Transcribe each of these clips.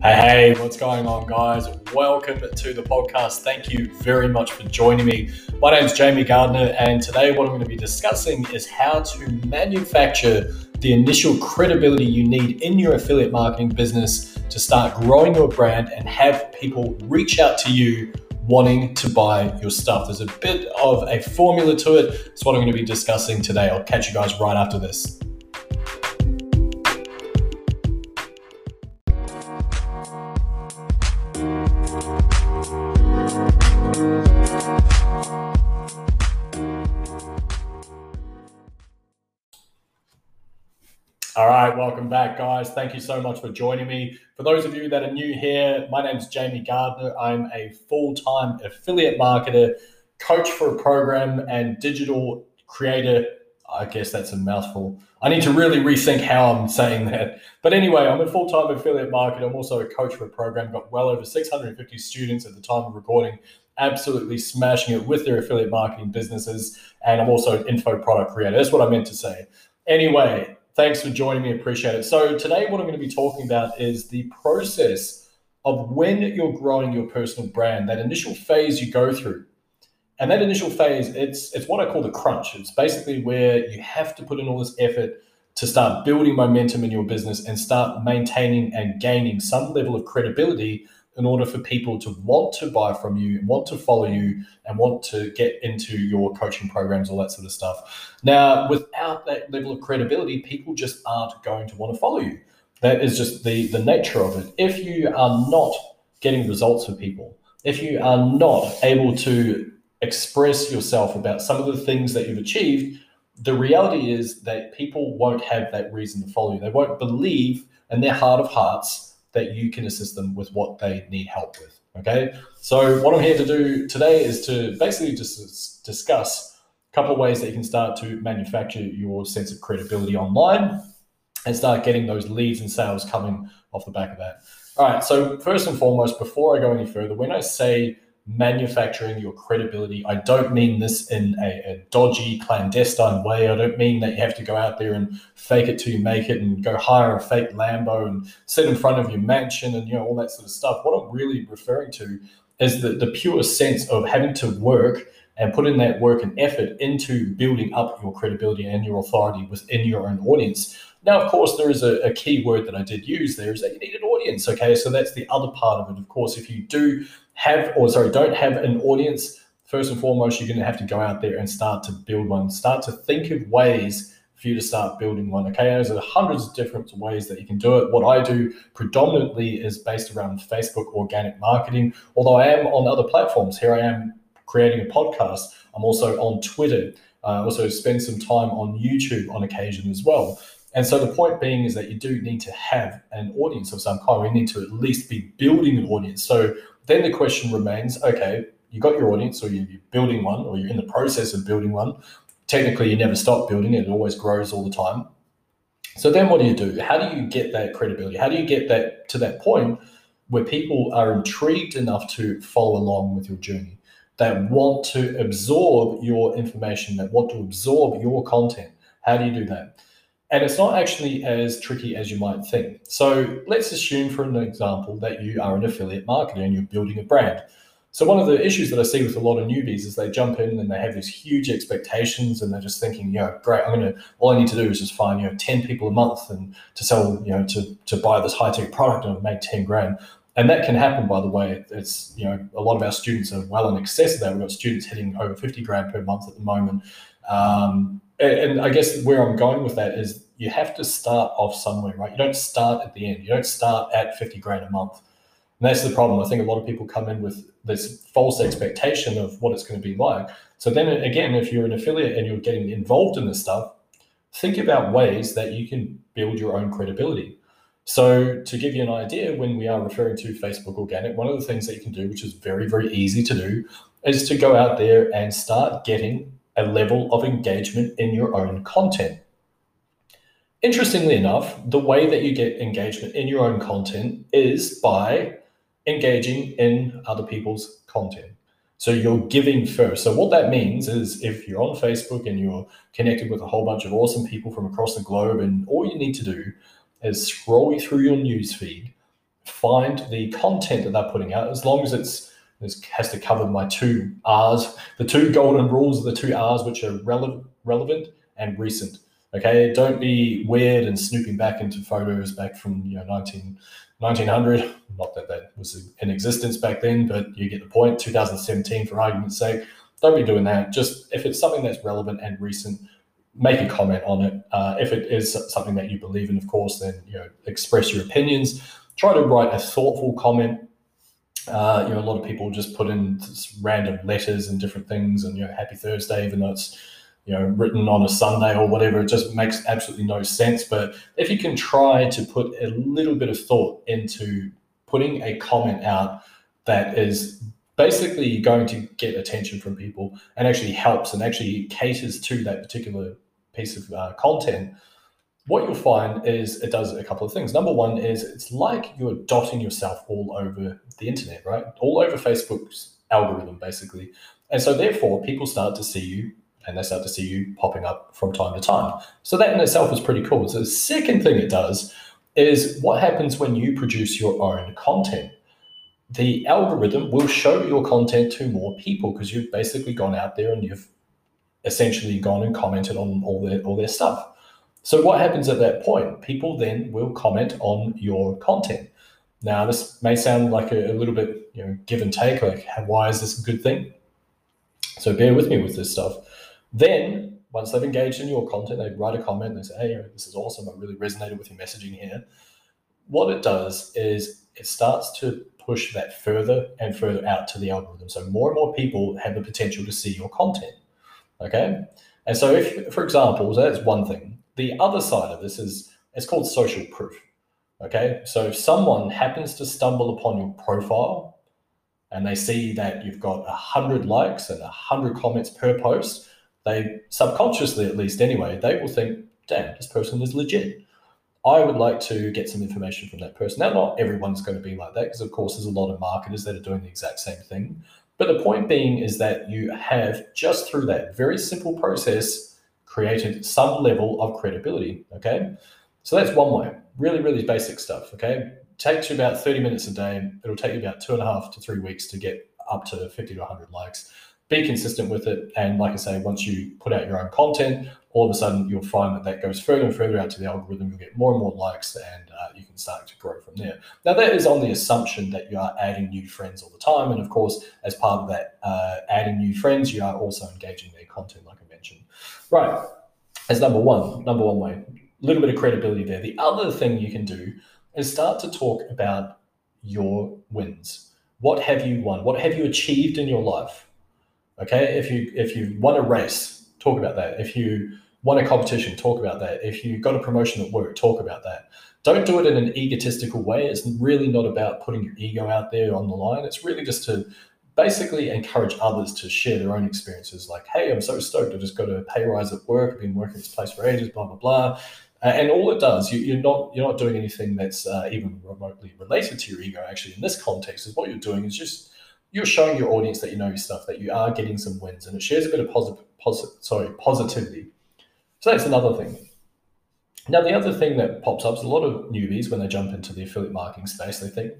Hey, hey, what's going on, guys? Welcome to the podcast. Thank you very much for joining me. My name is Jamie Gardner, and today, what I'm going to be discussing is how to manufacture the initial credibility you need in your affiliate marketing business to start growing your brand and have people reach out to you wanting to buy your stuff. There's a bit of a formula to it. It's what I'm going to be discussing today. I'll catch you guys right after this. Back, guys. Thank you so much for joining me. For those of you that are new here, my name is Jamie Gardner. I'm a full time affiliate marketer, coach for a program, and digital creator. I guess that's a mouthful. I need to really rethink how I'm saying that. But anyway, I'm a full time affiliate marketer. I'm also a coach for a program, got well over 650 students at the time of recording absolutely smashing it with their affiliate marketing businesses. And I'm also an info product creator. That's what I meant to say. Anyway, Thanks for joining me. Appreciate it. So, today, what I'm going to be talking about is the process of when you're growing your personal brand, that initial phase you go through. And that initial phase, it's it's what I call the crunch. It's basically where you have to put in all this effort to start building momentum in your business and start maintaining and gaining some level of credibility in order for people to want to buy from you, want to follow you, and want to get into your coaching programs, all that sort of stuff. Now, without that level of credibility, people just aren't going to want to follow you. That is just the, the nature of it. If you are not getting results for people, if you are not able to express yourself about some of the things that you've achieved, the reality is that people won't have that reason to follow you. They won't believe in their heart of hearts that you can assist them with what they need help with. Okay. So, what I'm here to do today is to basically just discuss a couple of ways that you can start to manufacture your sense of credibility online and start getting those leads and sales coming off the back of that. All right. So, first and foremost, before I go any further, when I say manufacturing your credibility. I don't mean this in a, a, dodgy, clandestine way. I don't mean that you have to go out there and fake it till you make it and go hire a fake Lambo and sit in front of your mansion and you know all that sort of stuff. What I'm really referring to is the, the pure sense of having to work and put in that work and effort into building up your credibility and your authority within your own audience. Now, of course, there is a, a key word that I did use there is that you need an audience. Okay, so that's the other part of it. Of course, if you do have, or sorry, don't have an audience, first and foremost, you're going to have to go out there and start to build one. Start to think of ways for you to start building one. Okay, there's hundreds of different ways that you can do it. What I do predominantly is based around Facebook organic marketing, although I am on other platforms. Here I am creating a podcast. I'm also on Twitter. I also spend some time on YouTube on occasion as well. And so the point being is that you do need to have an audience of some kind. We need to at least be building an audience. So then the question remains okay, you got your audience, or you're building one, or you're in the process of building one. Technically, you never stop building it, it always grows all the time. So then what do you do? How do you get that credibility? How do you get that to that point where people are intrigued enough to follow along with your journey, that want to absorb your information, that want to absorb your content? How do you do that? And it's not actually as tricky as you might think. So let's assume, for an example, that you are an affiliate marketer and you're building a brand. So one of the issues that I see with a lot of newbies is they jump in and they have these huge expectations and they're just thinking, you know, great, I'm gonna all I need to do is just find, you know, 10 people a month and to sell, you know, to to buy this high-ticket product and make 10 grand. And that can happen, by the way. It's, you know, a lot of our students are well in excess of that. We've got students hitting over 50 grand per month at the moment. Um, and I guess where I'm going with that is you have to start off somewhere, right? You don't start at the end. You don't start at 50 grand a month. And that's the problem. I think a lot of people come in with this false expectation of what it's going to be like. So then again, if you're an affiliate and you're getting involved in this stuff, think about ways that you can build your own credibility. So to give you an idea, when we are referring to Facebook organic, one of the things that you can do, which is very, very easy to do, is to go out there and start getting a level of engagement in your own content. Interestingly enough, the way that you get engagement in your own content is by engaging in other people's content. So you're giving first. So what that means is if you're on Facebook and you're connected with a whole bunch of awesome people from across the globe, and all you need to do is scroll through your newsfeed, find the content that they're putting out, as long as it's has to cover my two R's, the two golden rules, of the two R's, which are relevant, relevant and recent. Okay, don't be weird and snooping back into photos back from you know 19, 1900. Not that that was in existence back then, but you get the point. 2017, for argument's sake, don't be doing that. Just if it's something that's relevant and recent, make a comment on it. Uh, if it is something that you believe in, of course, then you know express your opinions. Try to write a thoughtful comment. Uh, you know, a lot of people just put in random letters and different things, and you know, Happy Thursday, even though it's you know written on a Sunday or whatever. It just makes absolutely no sense. But if you can try to put a little bit of thought into putting a comment out that is basically going to get attention from people and actually helps and actually caters to that particular piece of uh, content, what you'll find is it does a couple of things. Number one is it's like you're dotting yourself all over the internet, right? All over Facebook's algorithm, basically. And so, therefore, people start to see you and they start to see you popping up from time to time. So, that in itself is pretty cool. So, the second thing it does is what happens when you produce your own content. The algorithm will show your content to more people because you've basically gone out there and you've essentially gone and commented on all their all their stuff. So what happens at that point? People then will comment on your content. Now this may sound like a, a little bit you know give and take, like why is this a good thing? So bear with me with this stuff. Then once they've engaged in your content, they write a comment and they say, "Hey, this is awesome. I really resonated with your messaging here." What it does is it starts to push that further and further out to the algorithm. So more and more people have the potential to see your content. Okay. And so, if, for example, so that's one thing. The other side of this is it's called social proof. Okay. So, if someone happens to stumble upon your profile and they see that you've got 100 likes and 100 comments per post, they subconsciously, at least anyway, they will think, damn, this person is legit. I would like to get some information from that person. Now, not everyone's going to be like that because, of course, there's a lot of marketers that are doing the exact same thing. But the point being is that you have just through that very simple process created some level of credibility. Okay. So that's one way, really, really basic stuff. Okay. takes you about 30 minutes a day. It'll take you about two and a half to three weeks to get up to 50 to 100 likes. Be consistent with it. And like I say, once you put out your own content, all of a sudden you'll find that that goes further and further out to the algorithm. You'll get more and more likes, and uh, you can start to grow from there. Now, that is on the assumption that you are adding new friends all the time, and of course, as part of that, uh, adding new friends, you are also engaging their content, like mentioned. Right, as number one, number one way, a little bit of credibility there. The other thing you can do is start to talk about your wins. What have you won? What have you achieved in your life? Okay, if you if you won a race, talk about that. If you won a competition, talk about that. If you got a promotion at work, talk about that. Don't do it in an egotistical way. It's really not about putting your ego out there on the line. It's really just to basically encourage others to share their own experiences. Like, hey, I'm so stoked. I just got a pay rise at work. I've been working this place for ages. Blah blah blah. Uh, and all it does, you, are not you're not doing anything that's uh, even remotely related to your ego. Actually, in this context, is what you're doing is just you're showing your audience that you know your stuff, that you are getting some wins, and it shares a bit of positive posi- sorry, positivity. So that's another thing. Now, the other thing that pops up is a lot of newbies when they jump into the affiliate marketing space, they think,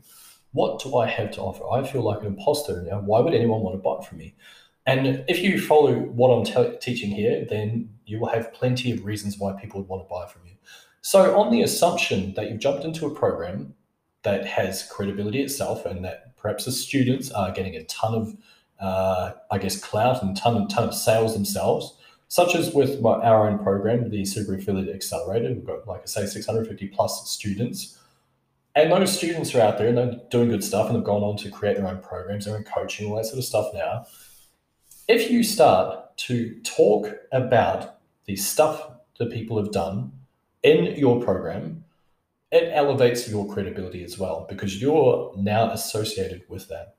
what do I have to offer? I feel like an imposter now. Why would anyone want to buy from me? And if you follow what I'm te- teaching here, then you will have plenty of reasons why people would want to buy from you. So, on the assumption that you've jumped into a program that has credibility itself and that perhaps the students are getting a ton of uh, I guess, clout and ton, and ton of sales themselves, such as with my, our own program, the Super Affiliate Accelerator. We've got, like I say, 650 plus students. And those students are out there and they're doing good stuff and they've gone on to create their own programs, their own coaching, all that sort of stuff now. If you start to talk about the stuff that people have done in your program, it elevates your credibility as well because you're now associated with that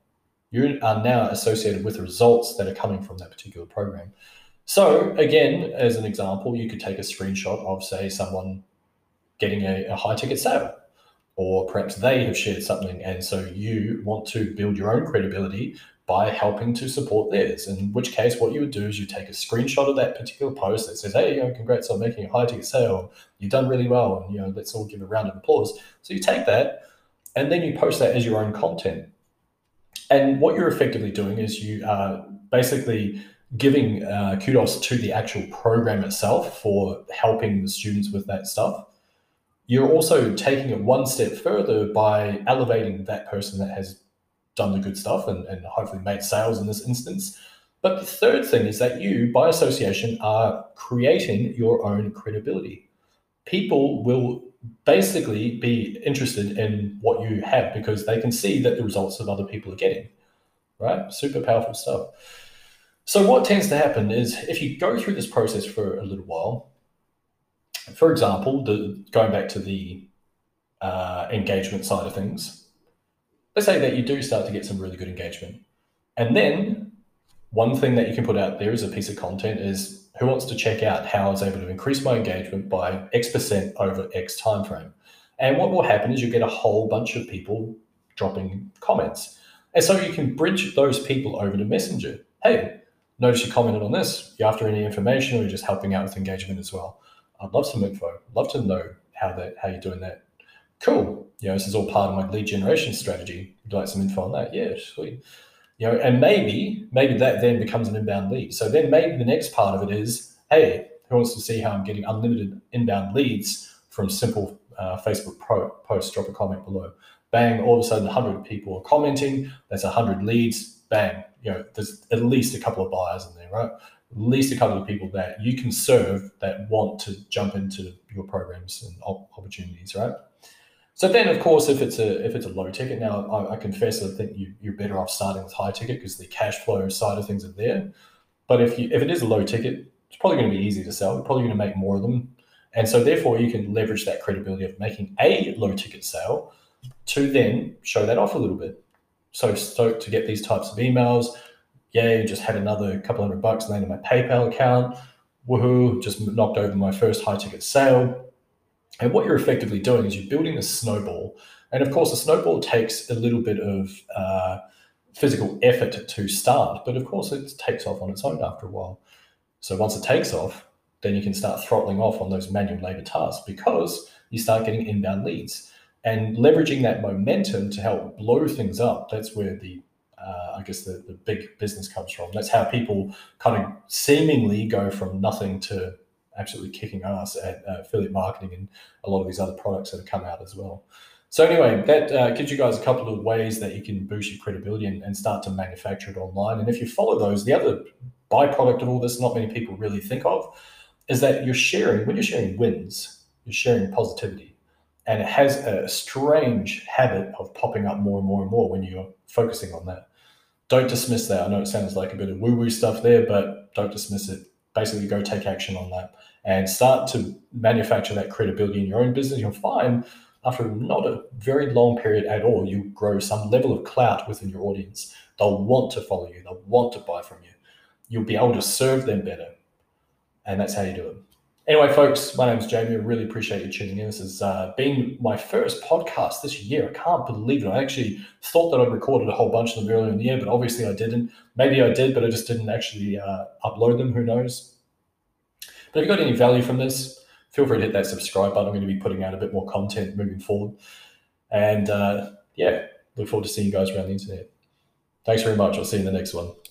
you are now associated with the results that are coming from that particular program. So, again, as an example, you could take a screenshot of, say, someone getting a, a high ticket sale, or perhaps they have shared something, and so you want to build your own credibility by helping to support theirs. In which case, what you would do is you take a screenshot of that particular post that says, "Hey, you know, congrats on making a high ticket sale. You've done really well, and you know, let's all give a round of applause." So you take that and then you post that as your own content. And what you're effectively doing is you are basically giving uh, kudos to the actual program itself for helping the students with that stuff. You're also taking it one step further by elevating that person that has done the good stuff and, and hopefully made sales in this instance. But the third thing is that you, by association, are creating your own credibility. People will basically be interested in what you have because they can see that the results of other people are getting, right? Super powerful stuff. So, what tends to happen is if you go through this process for a little while, for example, the, going back to the uh, engagement side of things, let's say that you do start to get some really good engagement. And then one thing that you can put out there as a piece of content is who wants to check out how I was able to increase my engagement by X percent over X time frame. And what will happen is you get a whole bunch of people dropping comments. And so you can bridge those people over to Messenger. Hey, notice you commented on this. You after any information or you're just helping out with engagement as well. I'd love some info. Love to know how that how you're doing that. Cool. You know, this is all part of my lead generation strategy. Would like some info on that? Yeah, sweet you know, and maybe maybe that then becomes an inbound lead. So then maybe the next part of it is, hey, who wants to see how I'm getting unlimited inbound leads from simple uh, Facebook pro post? Drop a comment below. Bang! All of a sudden, 100 people are commenting. That's 100 leads. Bang! You know, there's at least a couple of buyers in there, right? At least a couple of people that you can serve that want to jump into your programs and opportunities, right? So then, of course, if it's a if it's a low ticket, now I, I confess I think you, you're better off starting with high ticket because the cash flow side of things are there. But if you if it is a low ticket, it's probably going to be easy to sell. You're probably going to make more of them, and so therefore you can leverage that credibility of making a low ticket sale to then show that off a little bit. So stoked to get these types of emails, yeah, just had another couple hundred bucks land in my PayPal account. Woohoo! Just knocked over my first high ticket sale and what you're effectively doing is you're building a snowball. And of course, a snowball takes a little bit of uh, physical effort to start, but of course, it takes off on its own after a while. So once it takes off, then you can start throttling off on those manual labor tasks because you start getting inbound leads and leveraging that momentum to help blow things up. That's where the uh, I guess the, the big business comes from. That's how people kind of seemingly go from nothing to absolutely kicking ass at uh, affiliate marketing and a lot of these other products that have come out as well. So anyway, that uh, gives you guys a couple of ways that you can boost your credibility and, and, start to manufacture it online. And if you follow those, the other byproduct of all this, not many people really think of, is that you're sharing, when you're sharing wins, you're sharing positivity. And it has a strange habit of popping up more and more and more when you're focusing on that. Don't dismiss that. I know it sounds like a bit of woo woo stuff there, but don't dismiss it. Basically, go take action on that and start to manufacture that credibility in your own business, you'll find after not a very long period at all, you grow some level of clout within your audience. They'll want to follow you, they'll want to buy from you. You'll be able to serve them better. And that's how you do it. Anyway, folks, my name is Jamie. I really appreciate you tuning in. This has uh, been my first podcast this year. I can't believe it. I actually thought that I'd recorded a whole bunch of them earlier in the year, but obviously I didn't. Maybe I did, but I just didn't actually uh, upload them. Who knows? But if you got any value from this, feel free to hit that subscribe button. I'm going to be putting out a bit more content moving forward. And uh, yeah, look forward to seeing you guys around the internet. Thanks very much. I'll see you in the next one.